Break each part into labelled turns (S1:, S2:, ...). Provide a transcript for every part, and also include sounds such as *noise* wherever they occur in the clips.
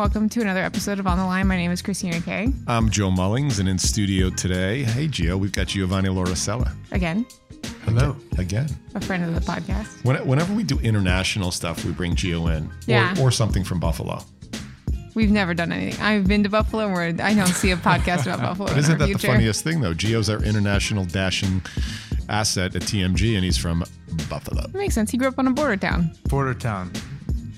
S1: Welcome to another episode of On the Line. My name is Christina Kay.
S2: I'm Joe Mullings, and in studio today, hey Gio, we've got Giovanni Lauricella
S1: Again,
S2: Hello again.
S1: a friend of the podcast.
S2: When- Whenever we do international stuff, we bring Gio in,
S1: Yeah.
S2: or, or something from Buffalo.
S1: We've never done anything. I've been to Buffalo where I don't see a podcast about *laughs* Buffalo.
S2: But
S1: in
S2: isn't
S1: our
S2: that the funniest thing though? Gio's our international dashing asset at TMG, and he's from Buffalo.
S1: It makes sense. He grew up on a border town.
S3: Border town.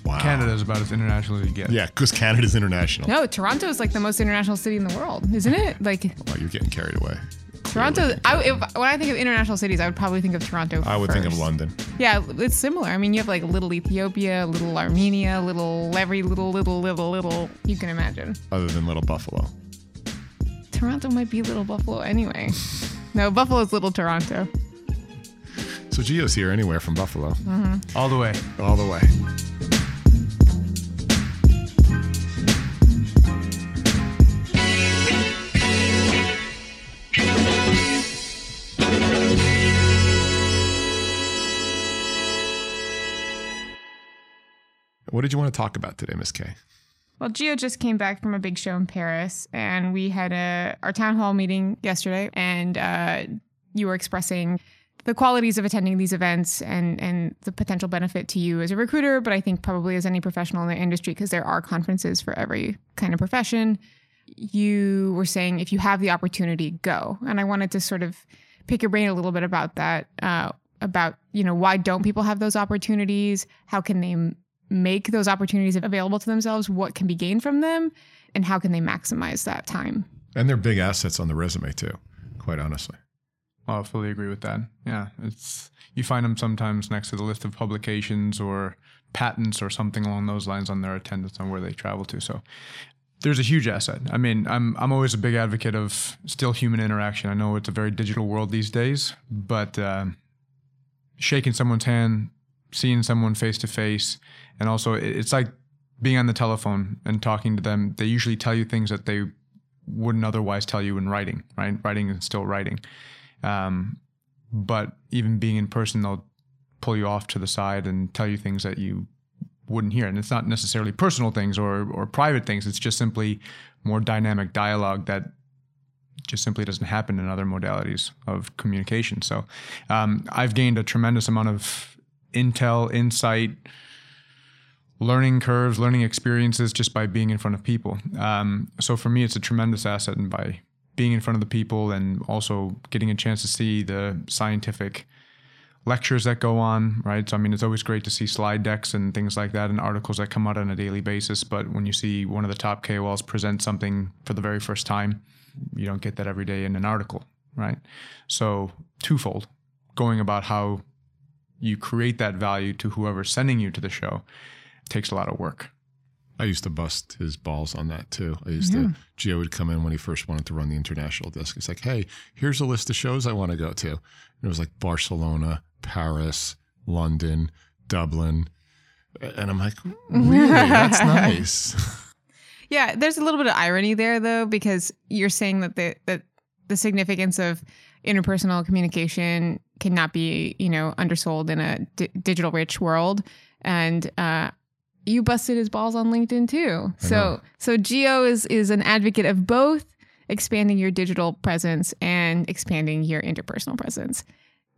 S2: Wow.
S3: Canada's about as international as you get.
S2: Yeah, because Canada's international.
S1: No, Toronto is like the most international city in the world, isn't it? Like
S2: Oh, you're getting carried away.
S1: Toronto. I, if, when I think of international cities, I would probably think of Toronto.
S2: I would think of. London.
S1: Yeah, it's similar. I mean, you have like little Ethiopia, little Armenia, little every little little little little you can imagine.
S2: Other than Little Buffalo.
S1: Toronto might be little Buffalo anyway. No, Buffalo's little Toronto.
S2: So Gio's here anywhere from Buffalo, mm-hmm.
S3: All the way.
S2: all the way. What did you want to talk about today, Miss Kay?
S1: Well, Gio just came back from a big show in Paris, and we had a our town hall meeting yesterday, and uh, you were expressing the qualities of attending these events and and the potential benefit to you as a recruiter, but I think probably as any professional in the industry because there are conferences for every kind of profession. You were saying if you have the opportunity, go, and I wanted to sort of pick your brain a little bit about that, uh, about you know why don't people have those opportunities? How can they make those opportunities available to themselves? What can be gained from them, and how can they maximize that time?
S2: And they're big assets on the resume too, quite honestly.
S3: Oh, I fully agree with that. Yeah, it's you find them sometimes next to the list of publications or patents or something along those lines on their attendance on where they travel to. So there's a huge asset. I mean, I'm I'm always a big advocate of still human interaction. I know it's a very digital world these days, but um shaking someone's hand, seeing someone face to face, and also it's like being on the telephone and talking to them. They usually tell you things that they wouldn't otherwise tell you in writing. Right, writing is still writing. Um, but even being in person, they'll pull you off to the side and tell you things that you wouldn't hear. And it's not necessarily personal things or, or private things. It's just simply more dynamic dialogue that just simply doesn't happen in other modalities of communication. So um, I've gained a tremendous amount of intel, insight, learning curves, learning experiences just by being in front of people. Um, so for me, it's a tremendous asset, and by being in front of the people and also getting a chance to see the scientific lectures that go on, right? So I mean, it's always great to see slide decks and things like that and articles that come out on a daily basis. But when you see one of the top KOLs present something for the very first time, you don't get that every day in an article, right? So twofold, going about how you create that value to whoever's sending you to the show takes a lot of work.
S2: I used to bust his balls on that too. I used to, Gio would come in when he first wanted to run the international desk. He's like, hey, here's a list of shows I want to go to. And it was like Barcelona, Paris, London, Dublin. And I'm like, really? That's *laughs* nice.
S1: Yeah, there's a little bit of irony there though, because you're saying that the that the significance of interpersonal communication cannot be, you know, undersold in a digital rich world, and uh, you busted his balls on LinkedIn too.
S2: I
S1: So
S2: know.
S1: so Gio is is an advocate of both expanding your digital presence and expanding your interpersonal presence,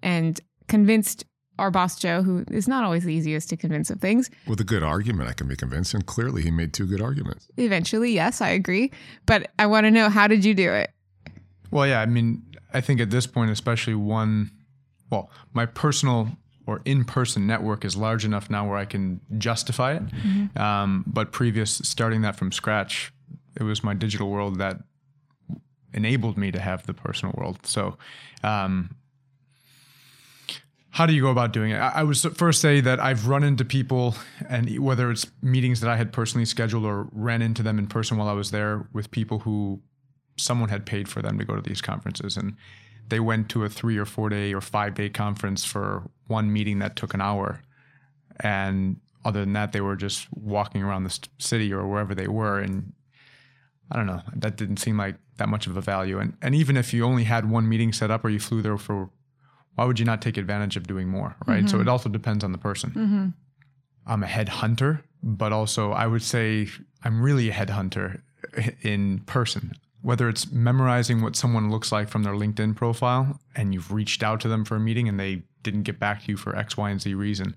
S1: and convinced our boss Joe, who is not always the easiest to convince of things,
S2: With a good argument, I can be convinced. And clearly, he made two good arguments.
S1: Eventually, yes, I agree. But I want to know how did you do it?
S3: Well, yeah, I mean, I think at this point, especially one, well, my personal or in-person network is large enough now where I can justify it. Um, but previous starting that from scratch, it was my digital world that enabled me to have the personal world. So, um, how do you go about doing it? I, I would first say that I've run into people, and whether it's meetings that I had personally scheduled or ran into them in person while I was there with people who someone had paid for them to go to these conferences and they went to a three or four day or five day conference for one meeting that took an hour. And other than that they were just walking around the city or wherever they were. And i don't know that didn't seem like that much of a value. And and even if you only had one meeting set up or you flew there for why would you not take advantage of doing more right? So it also depends on the person.
S1: Mm-hmm.
S3: I'm a head hunter, but also I would say I'm really a headhunter in person. Whether it's memorizing what someone looks like from their LinkedIn profile and you've reached out to them for a meeting and they didn't get back to you for X, Y, and Z reason.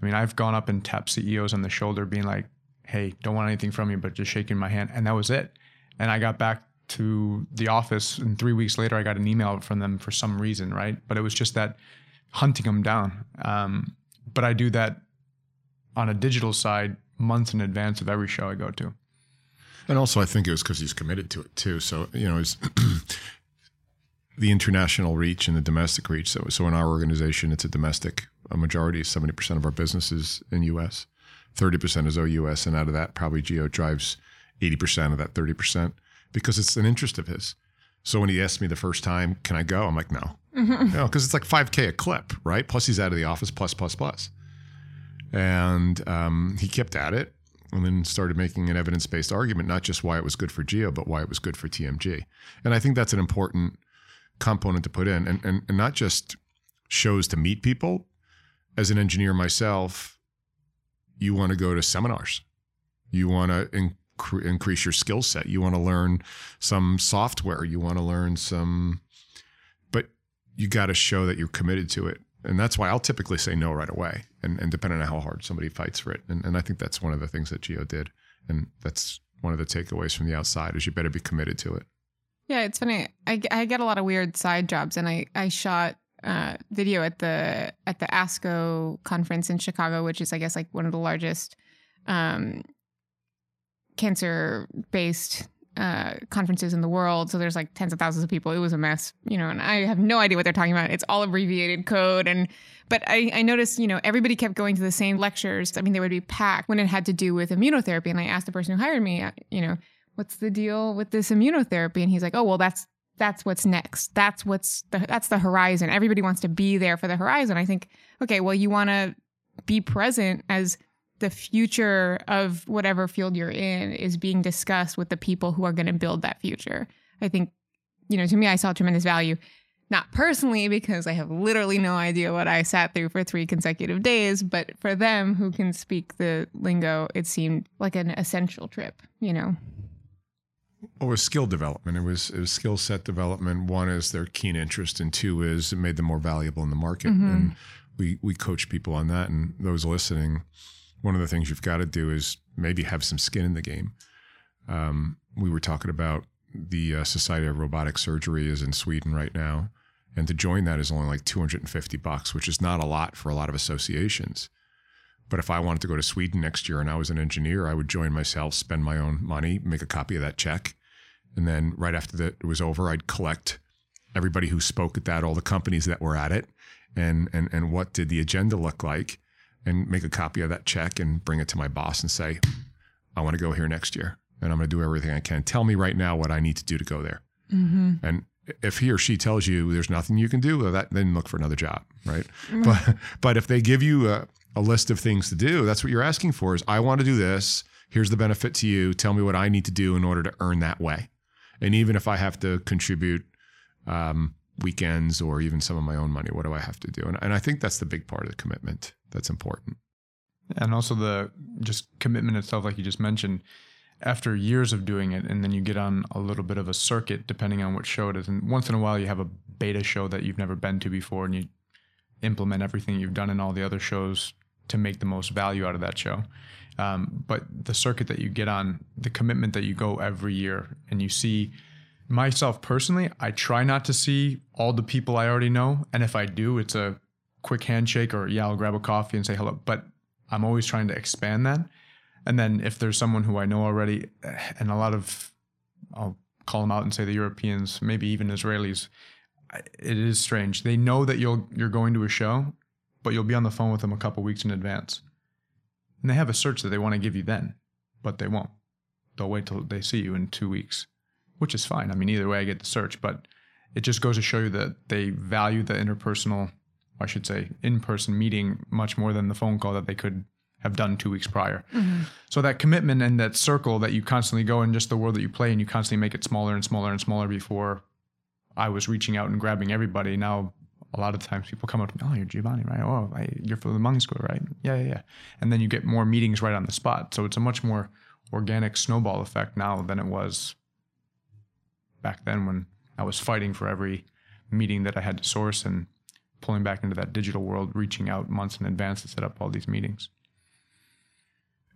S3: I mean, I've gone up and tapped CEOs on the shoulder, being like, hey, don't want anything from you, but just shaking my hand. And that was it. And I got back to the office, and three weeks later, I got an email from them for some reason, right? But it was just that hunting them down. Um, but I do that on a digital side months in advance of every show I go to.
S2: And also, I think it was because he's committed to it too. So you know, *clears throat* the international reach and the domestic reach. So, so in our organization, it's a domestic. A majority, seventy percent of our business is in U.S. Thirty percent is OUS, and out of that, probably Gio drives eighty percent of that thirty percent because it's an interest of his. So when he asked me the first time, "Can I go?" I'm like, "No," mm-hmm. no, because it's like five k a clip, right? Plus he's out of the office, plus plus plus. And um, he kept at it, and then started making an evidence based argument, not just why it was good for Gio, but why it was good for TMG. And I think that's an important component to put in, and and, and not just shows to meet people. As an engineer myself, you want to go to seminars. You want to inc- increase your skill set. You want to learn some software. You want to learn some, but you got to show that you're committed to it. And that's why I'll typically say no right away. And, and depending on how hard somebody fights for it. And, and I think that's one of the things that Gio did. And that's one of the takeaways from the outside is you better be committed to it.
S1: Yeah, it's funny. I, I get a lot of weird side jobs, and I I shot uh, video at the at the ASCO conference in Chicago, which is I guess like one of the largest um, cancer based uh, conferences in the world. So there's like tens of thousands of people. It was a mess, you know, and I have no idea what they're talking about. It's all abbreviated code. And, but I, I noticed, you know, everybody kept going to the same lectures. I mean, they would be packed when it had to do with immunotherapy. And I asked the person who hired me, uh, you know, what's the deal with this immunotherapy? And he's like, oh, well, that's that's what's next. That's what's the that's the horizon. Everybody wants to be there for the horizon. I think, okay, well, you want to be present as the future of whatever field you're in is being discussed with the people who are going to build that future. I think, you know, to me, I saw tremendous value. Not personally, because I have literally no idea what I sat through for three consecutive days, but for them who can speak the lingo, it seemed like an essential trip, you know?
S2: Well, it was skill development. It was it was skill set development. One is their keen interest, and two is it made them more valuable in the market. Mm-hmm. And we we coach people on that. And those listening, one of the things you've got to do is maybe have some skin in the game. Um, we were talking about the uh, Society of Robotic Surgery is in Sweden right now, and to join that is only like 250 bucks, which is not a lot for a lot of associations. But if I wanted to go to Sweden next year and I was an engineer, I would join myself, spend my own money, make a copy of that check. And then right after that it was over, I'd collect everybody who spoke at that, all the companies that were at it, and and and what did the agenda look like, and make a copy of that check and bring it to my boss and say, I want to go here next year. And I'm going to do everything I can. Tell me right now what I need to do to go there. Mm-hmm. And if he or she tells you there's nothing you can do, well, that then look for another job, right? Mm-hmm. But but if they give you a, a list of things to do. That's what you're asking for is I want to do this. Here's the benefit to you. Tell me what I need to do in order to earn that way. And even if I have to contribute um, weekends or even some of my own money, what do I have to do? And, and I think that's the big part of the commitment that's important.
S3: And also the just commitment itself, like you just mentioned, after years of doing it, and then you get on a little bit of a circuit, depending on what show it is. And once in a while, you have a beta show that you've never been to before, and you implement everything you've done in all the other shows to make the most value out of that show. Um, but the circuit that you get on, the commitment that you go every year, and you see myself personally, I try not to see all the people I already know. And if I do, it's a quick handshake or, yeah, I'll grab a coffee and say hello. But I'm always trying to expand that. And then if there's someone who I know already, eh, and a lot of, I'll call them out and say the Europeans, maybe even Israelis, it is strange. They know that you'll you're going to a show, but you'll be on the phone with them a couple weeks in advance. And they have a search that they want to give you then, but they won't. They'll wait till they see you in two weeks, which is fine. I mean, either way, I get the search, but it just goes to show you that they value the interpersonal, I should say, in person meeting much more than the phone call that they could have done two weeks prior. Mm-hmm. So that commitment and that circle that you constantly go in just the world that you play and you constantly make it smaller and smaller and smaller before I was reaching out and grabbing everybody. Now a lot of times people come up to me, oh, you're Giovanni, right? Oh, I, you're from the Mullings Group, right? Yeah, yeah, yeah. And then you get more meetings right on the spot. So it's a much more organic snowball effect now than it was back then when I was fighting for every meeting that I had to source and pulling back into that digital world, reaching out months in advance to set up all these meetings.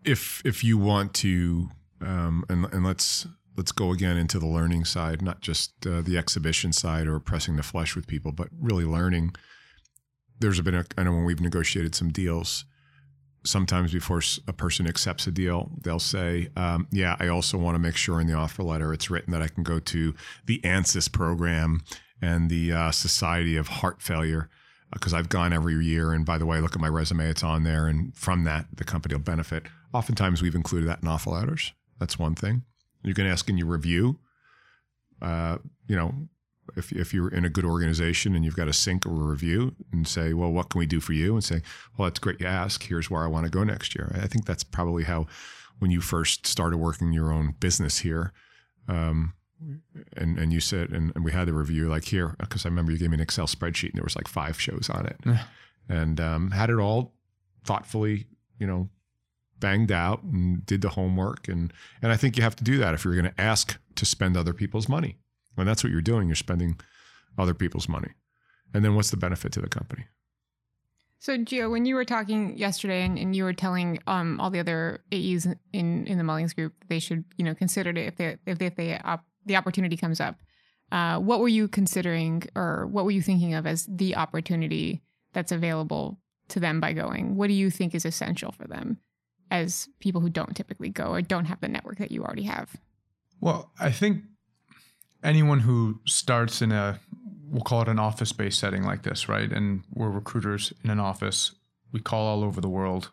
S2: If if you want to, um, and and let's let's go again into the learning side, not just uh, the exhibition side or pressing the flesh with people, but really learning. There's been a, I know when we've negotiated some deals, sometimes before a person accepts a deal, they'll say, um, "Yeah, I also want to make sure in the offer letter it's written that I can go to the ANSYS program and the uh, Society of Heart Failure." Because uh, I've gone every year, and by the way, look at my resume; it's on there, and from that, the company will benefit. Oftentimes, we've included that in offer letters. That's one thing. You can ask in your review. Uh, you know, if if you're in a good organization and you've got a sync or a review, and say, well, what can we do for you? And say, well, that's great. You ask. Here's where I want to go next year. I think that's probably how, when you first started working your own business here, um, and and you said, and, and we had the review like here because I remember you gave me an Excel spreadsheet and there was like five shows on it, and um, had it all thoughtfully, you know, banged out and did the homework. And, and I think you have to do that if you're going to ask to spend other people's money. And that's what you're doing. You're spending other people's money. And then what's the benefit to the company?
S1: So, Gio, when you were talking yesterday and, and you were telling um, all the other AEs in, in the Mullings group they should, you know, consider it if they if they, if they op- the opportunity comes up, uh, what were you considering or what were you thinking of as the opportunity that's available to them by going? What do you think is essential for them? as people who don't typically go or don't have the network that you already have?
S3: Well, I think anyone who starts in a we'll call it an office based setting like this, right? And we're recruiters in an office. We call all over the world.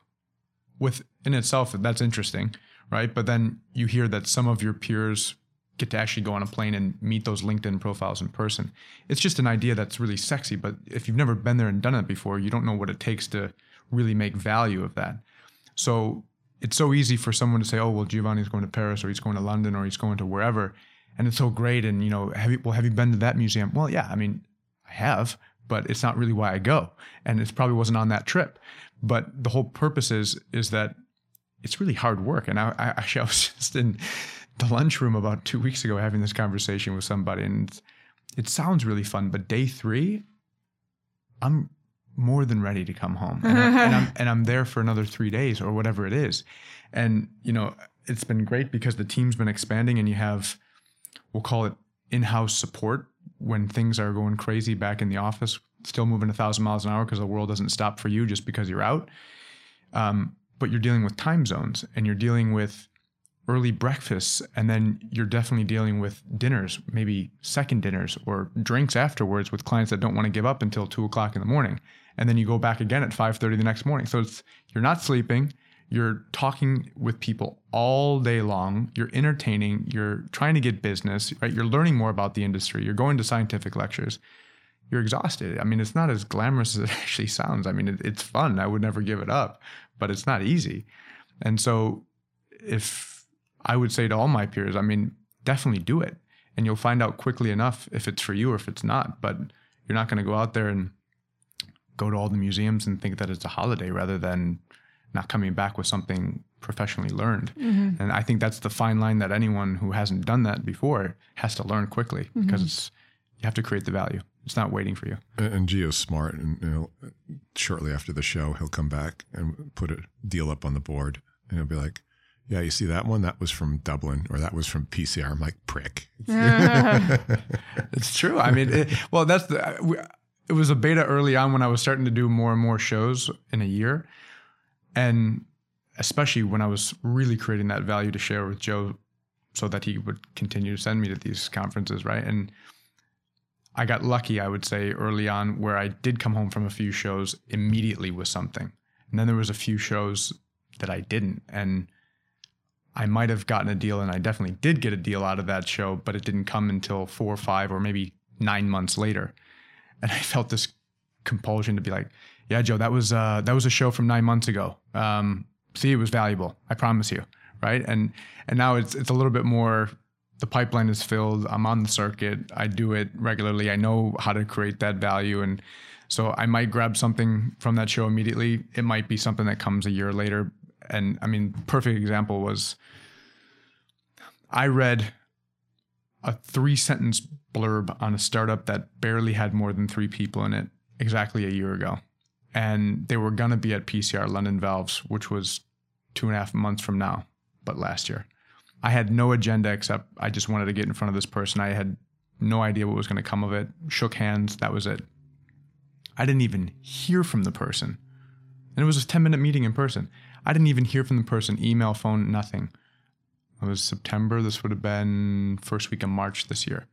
S3: With in itself, that's interesting, right? But then you hear that some of your peers get to actually go on a plane and meet those LinkedIn profiles in person. It's just an idea that's really sexy, but if you've never been there and done it before, you don't know what it takes to really make value of that. So it's so easy for someone to say, "Oh, well, Giovanni's going to Paris, or he's going to London, or he's going to wherever," and it's so great. And you know, have you well, have you been to that museum? Well, yeah, I mean, I have, but it's not really why I go, and it probably wasn't on that trip. But the whole purpose is is that it's really hard work. And I, I actually *laughs* I was just in the lunchroom about two weeks ago having this conversation with somebody, and it sounds really fun. But day three, I'm more than ready to come home. And, I, *laughs* and, I'm, and I'm there for another three days or whatever it is. And, you know, it's been great because the team's been expanding and you have, we'll call it in house support when things are going crazy back in the office, still moving a thousand miles an hour because the world doesn't stop for you just because you're out. Um, but you're dealing with time zones and you're dealing with early breakfasts and then you're definitely dealing with dinners maybe second dinners or drinks afterwards with clients that don't want to give up until two o'clock in the morning and then you go back again at 5.30 the next morning so it's you're not sleeping you're talking with people all day long. You're entertaining. You're trying to get business right? You're learning more about the industry. You're going to scientific lectures. You're exhausted. I mean it's not as glamorous *laughs* as it actually sounds. I mean it, it's fun. I would never give it up but it's not easy. And so if I would say to all my peers, I mean, definitely do it. And you'll find out quickly enough if it's for you or if it's not. But you're not going to go out there and go to all the museums and think that it's a holiday rather than not coming back with something professionally learned. Mm-hmm. And I think that's the fine line that anyone who hasn't done that before has to learn quickly mm-hmm. because you have to create the value. It's not waiting for you.
S2: And, and Gio's smart, and you know, shortly after the show, he'll come back and put a deal up on the board, and he'll be like, yeah, you see that one? That was from Dublin or that was from PCR. I'm like, prick. *laughs*
S3: it's true. I mean, it, well, that's the, it was a beta early on when I was starting to do more and more shows in a year. And especially when I was really creating that value to share with Joe so that he would continue to send me to these conferences, right? And I got lucky, I would say, early on where I did come home from a few shows immediately with something. And then there was a few shows that I didn't. And I might have gotten a deal, and I definitely did get a deal out of that show, but it didn't come until four or five or maybe nine months later. And I felt this compulsion to be like, "Yeah, Joe, that was uh, that was a show from nine months ago. Um, see, it was valuable. I promise you, right?" And and now it's it's a little bit more. The pipeline is filled. I'm on the circuit. I do it regularly. I know how to create that value, and so I might grab something from that show immediately. It might be something that comes a year later, and I mean, perfect example was I read a three sentence blurb on a startup that barely had more than three people in it exactly a year ago. And they were going to be at PCR London Valves, which was two and a half months from now, but last year. I had no agenda except I just wanted to get in front of this person. I had no idea what was going to come of it. Shook hands, that was it. I didn't even hear from the person. And it was a 10 minute meeting in person. I didn't even hear from the person, email, phone, nothing. It was September. This would have been first week of March this year.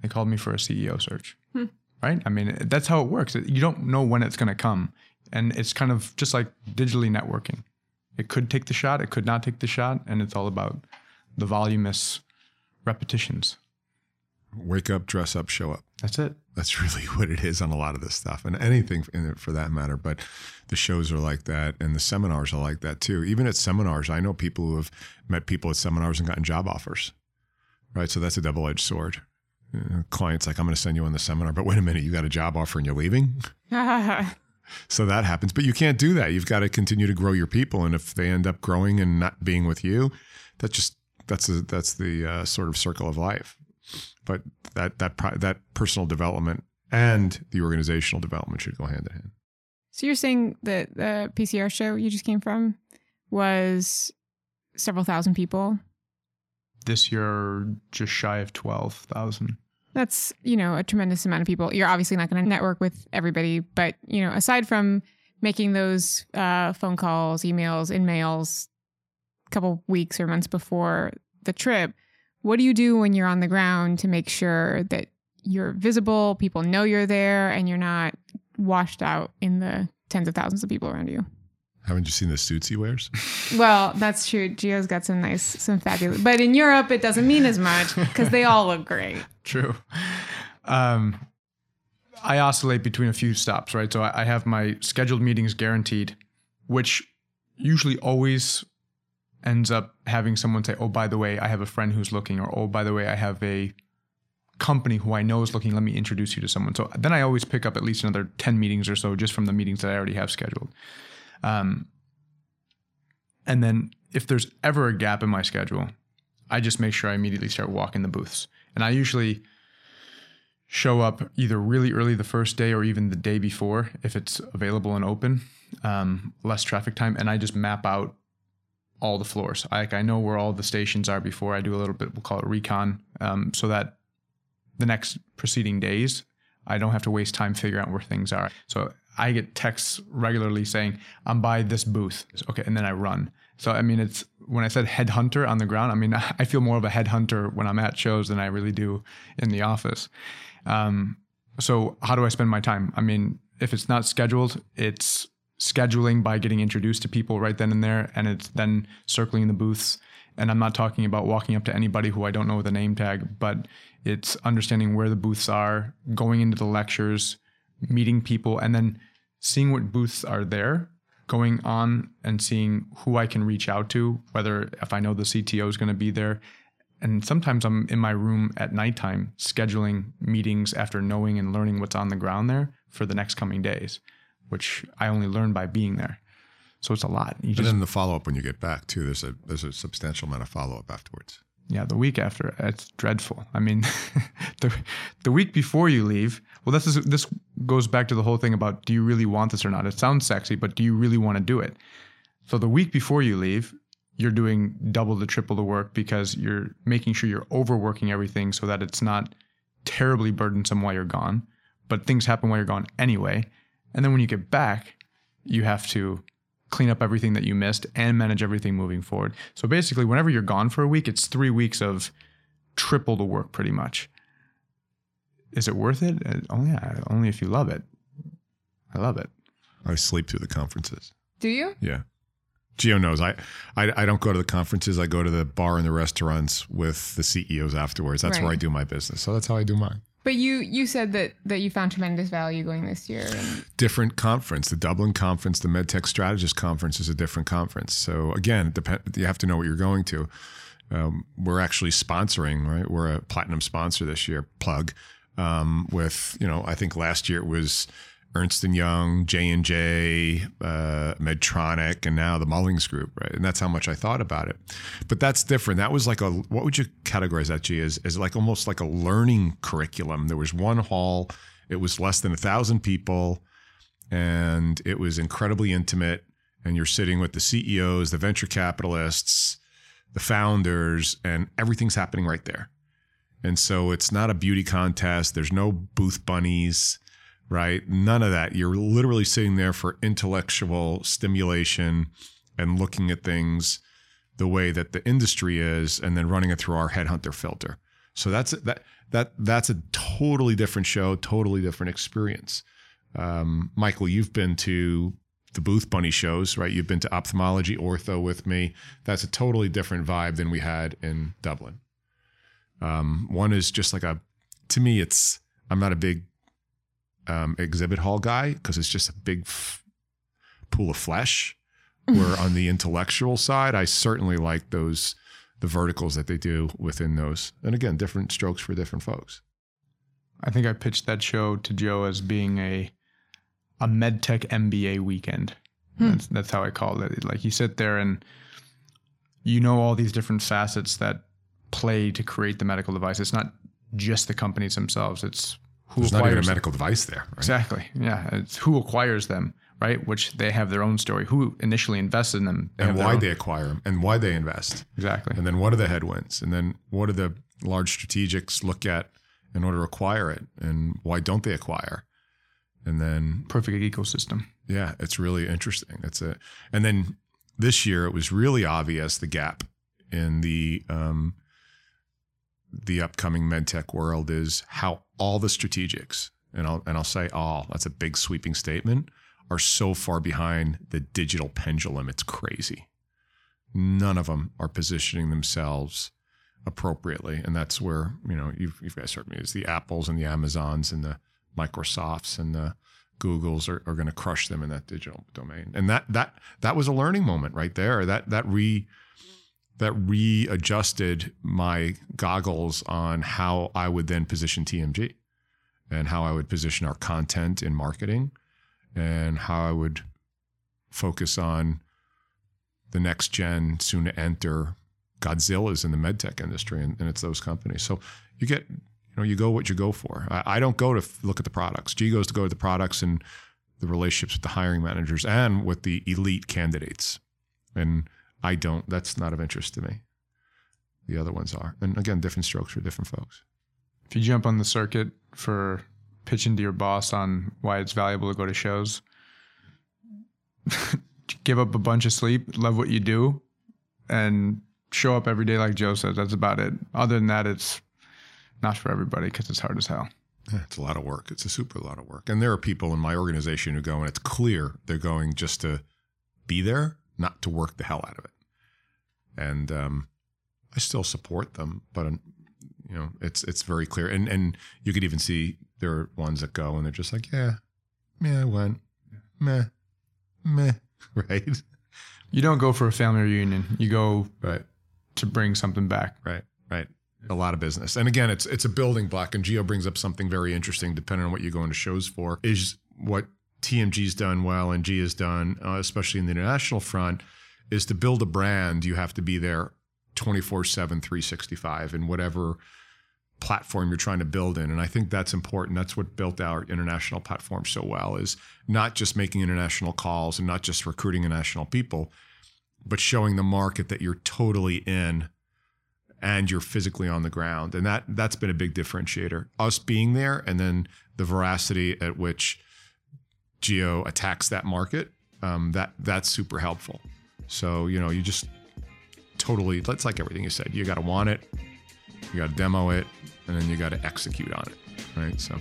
S3: They called me for a CEO search. Hmm. Right? I mean, that's how it works. You don't know when it's going to come. And it's kind of just like digitally networking. It could take the shot, it could not take the shot. And it's all about the voluminous repetitions.
S2: Wake up, dress up, show up.
S3: That's it.
S2: That's really *laughs* what it is on a lot of this stuff, and anything in it for that matter. But the shows are like that, and the seminars are like that too. Even at seminars, I know people who have met people at seminars and gotten job offers. Right, so that's a double-edged sword. You clients like, I'm going to send you on the seminar, but wait a minute, you got a job offer and you're leaving. *laughs* so that happens, but you can't do that. You've got to continue to grow your people, and if they end up growing and not being with you, that just that's a, that's the uh, sort of circle of life. But that that that personal development and the organizational development should go hand in hand.
S1: So you're saying that the PCR show you just came from was several thousand people.
S3: This year, just shy of twelve thousand.
S1: That's you know a tremendous amount of people. You're obviously not going to network with everybody, but you know aside from making those uh, phone calls, emails, in mails, a couple weeks or months before the trip, what do you do when you're on the ground to make sure that you're visible, people know you're there, and you're not washed out in the tens of thousands of people around you?
S2: Haven't you seen the suits he wears?
S1: well, that's true. Gio's got some nice, some fabulous. But in Europe, it doesn't mean as much because they all look great. *laughs*
S3: True. Um, I oscillate between a few stops, right? So I, I have my scheduled meetings guaranteed, which usually always ends up having someone say, "Oh, by the way, I have a friend who's looking," or "Oh, by the way, I have a company who I know is looking. Let me introduce you to someone." So then I always pick up at least another ten meetings or so just from the meetings that I already have scheduled. Um, and then if there's ever a gap in my schedule, I just make sure I immediately start walking the booths, and I usually show up either really early the first day or even the day before if it's available and open um, less traffic time and i just map out all the floors. Like I know where all the stations are before I do a little bit. We'll call it recon, um, so that the next preceding days I don't have to waste time figuring out where things are. So I get texts regularly saying I'm by this booth. Okay, and then I run. So I mean, it's when I said headhunter on the ground. I mean, *laughs* I feel more of a headhunter when I'm at shows than I really do in the office. Um, so how do I spend my time? I mean, if it's not scheduled, it's scheduling by getting introduced to people right then and there, and it's then circling the booths. And I'm not talking about walking up to anybody who I don't know with a name tag, but it's understanding where the booths are, going into the lectures, meeting people, and then seeing what booths are there, going on and seeing who I can reach out to, whether if I know the CTO is going to be there. And sometimes I'm in my room at nighttime scheduling meetings after knowing and learning what's on the ground there for the next coming days which I only learn by being there. So it's a lot.
S2: You just, and then the follow up when you get back too. There's a there's a substantial amount of follow up afterwards.
S3: Yeah, the week after it's dreadful. I mean, *laughs* the the week before you leave. Well, this is this goes back to the whole thing about do you really want this or not? It sounds sexy, but do you really want to do it? So the week before you leave, you're doing double the triple the work because you're making sure you're overworking everything so that it's not terribly burdensome while you're gone. But things happen while you're gone anyway. And then when you get back, you have to clean up everything that you missed and manage everything moving forward. So basically, whenever you're gone for a week, it's three weeks of triple the work pretty much. Is it worth it? Only, uh, only if you love it. I love it.
S2: I sleep through the conferences.
S1: Do you?
S2: Yeah. Gio knows I, I, I don't go to the conferences. I go to the bar and the restaurants with the CEOs afterwards. That's right. where I do my business. So that's how I do mine.
S1: But you you said that that you found tremendous value going this year.
S2: Different conference, the Dublin conference, the MedTech Strategist conference is a different conference. So again, depend, you have to know what you're going to. Um, we're actually sponsoring, right? We're a platinum sponsor this year. Plug um, with you know, I think last year it was Ernst and Young, J and J, uh, Medtronic, and now the Mullings Group, right? And that's how much I thought about it. But that's different. That was like a what would you categorize that, G? As, as like almost like a learning curriculum. There was one hall. It was less than a thousand people, and it was incredibly intimate. And you're sitting with the CEOs, the venture capitalists, the founders, and everything's happening right there. And so it's not a beauty contest. There's no booth bunnies right? None of that. You're literally sitting there for intellectual stimulation and looking at things the way that the industry is and then running it through our headhunter filter. So that's that that that's a totally different show, totally different experience. Um, Michael, you've been to the Booth Bunny shows, right? You've been to ophthalmology, ortho with me. That's a totally different vibe than we had in Dublin. Um, one is just like a, to me, it's, I'm not a big um, exhibit hall guy because it's just a big f- pool of flesh. Where on the intellectual side, I certainly like those the verticals that they do within those. And again, different strokes for different folks.
S3: I think I pitched that show to Joe as being a a medtech MBA weekend.
S1: Hmm.
S3: That's that's how I called it. Like you sit there and you know all these different facets that play to create the medical device. It's not just the companies themselves. It's who
S2: There's not even a medical device there. Right?
S3: Exactly. Yeah. It's who acquires them, right? Which they have their own story. Who initially invested in them?
S2: And why they acquire them and why they invest.
S3: Exactly.
S2: And then what are the headwinds? And then what do the large strategics look at in order to acquire it? And why don't they acquire? And then
S3: Perfect ecosystem.
S2: Yeah, it's really interesting. It's a, and then this year it was really obvious the gap in the um, the upcoming medtech world is how all the strategics, and I'll and I'll say all. That's a big sweeping statement. Are so far behind the digital pendulum. It's crazy. None of them are positioning themselves appropriately, and that's where you know you've you've guys heard me. It's the Apples and the Amazons and the Microsofts and the Googles are, are going to crush them in that digital domain. And that that that was a learning moment right there. That that re that readjusted my goggles on how I would then position TMG and how I would position our content in marketing and how I would focus on the next gen soon to enter Godzilla's in the medtech industry and, and it's those companies. So you get you know, you go what you go for. I, I don't go to look at the products. G goes to go to the products and the relationships with the hiring managers and with the elite candidates. And I don't. That's not of interest to me. The other ones are. And again, different strokes for different folks.
S3: If you jump on the circuit for pitching to your boss on why it's valuable to go to shows, *laughs* give up a bunch of sleep, love what you do, and show up every day like Joe says. That's about it. Other than that, it's not for everybody because it's hard as hell.
S2: Yeah, It's a lot of work. It's a super lot of work. And there are people in my organization who go and it's clear they're going just to be there, not to work the hell out of it. And um, I still support them, but um, you know, it's it's very clear. And and you could even see there are ones that go and they're just like, yeah, yeah, I went, meh, meh, *laughs* right,
S3: You don't go for a family reunion. You go
S2: right.
S3: to bring something back.
S2: Right, right. A lot of business. And again, it's it's a building block. And Gio brings up something very interesting, depending on what you go into shows for, is what TMG's done well and G has done, uh, especially in the international front, is to build a brand, you have to be there 24 7, 365 in whatever platform you're trying to build in. And I think that's important. That's what built our international platform so well is not just making international calls and not just recruiting international people, but showing the market that you're totally in and you're physically on the ground. And that that's been a big differentiator. Us being there and then the veracity at which Gio attacks that market, um, that that's super helpful. So, you know, you just totally that's like everything you said. You gotta want it, you gotta demo it, and then you gotta execute on it. Right. So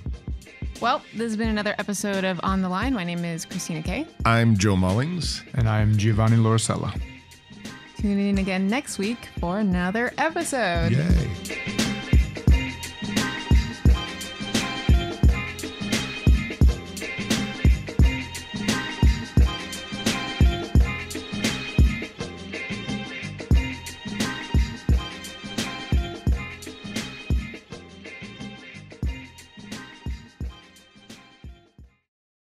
S1: Well, this has been another episode of On the Line. My name is Christina Kay.
S2: I'm Joe Mullings.
S3: And I'm Giovanni Lauricella.
S1: Tune in again next week for another episode.
S2: Yay.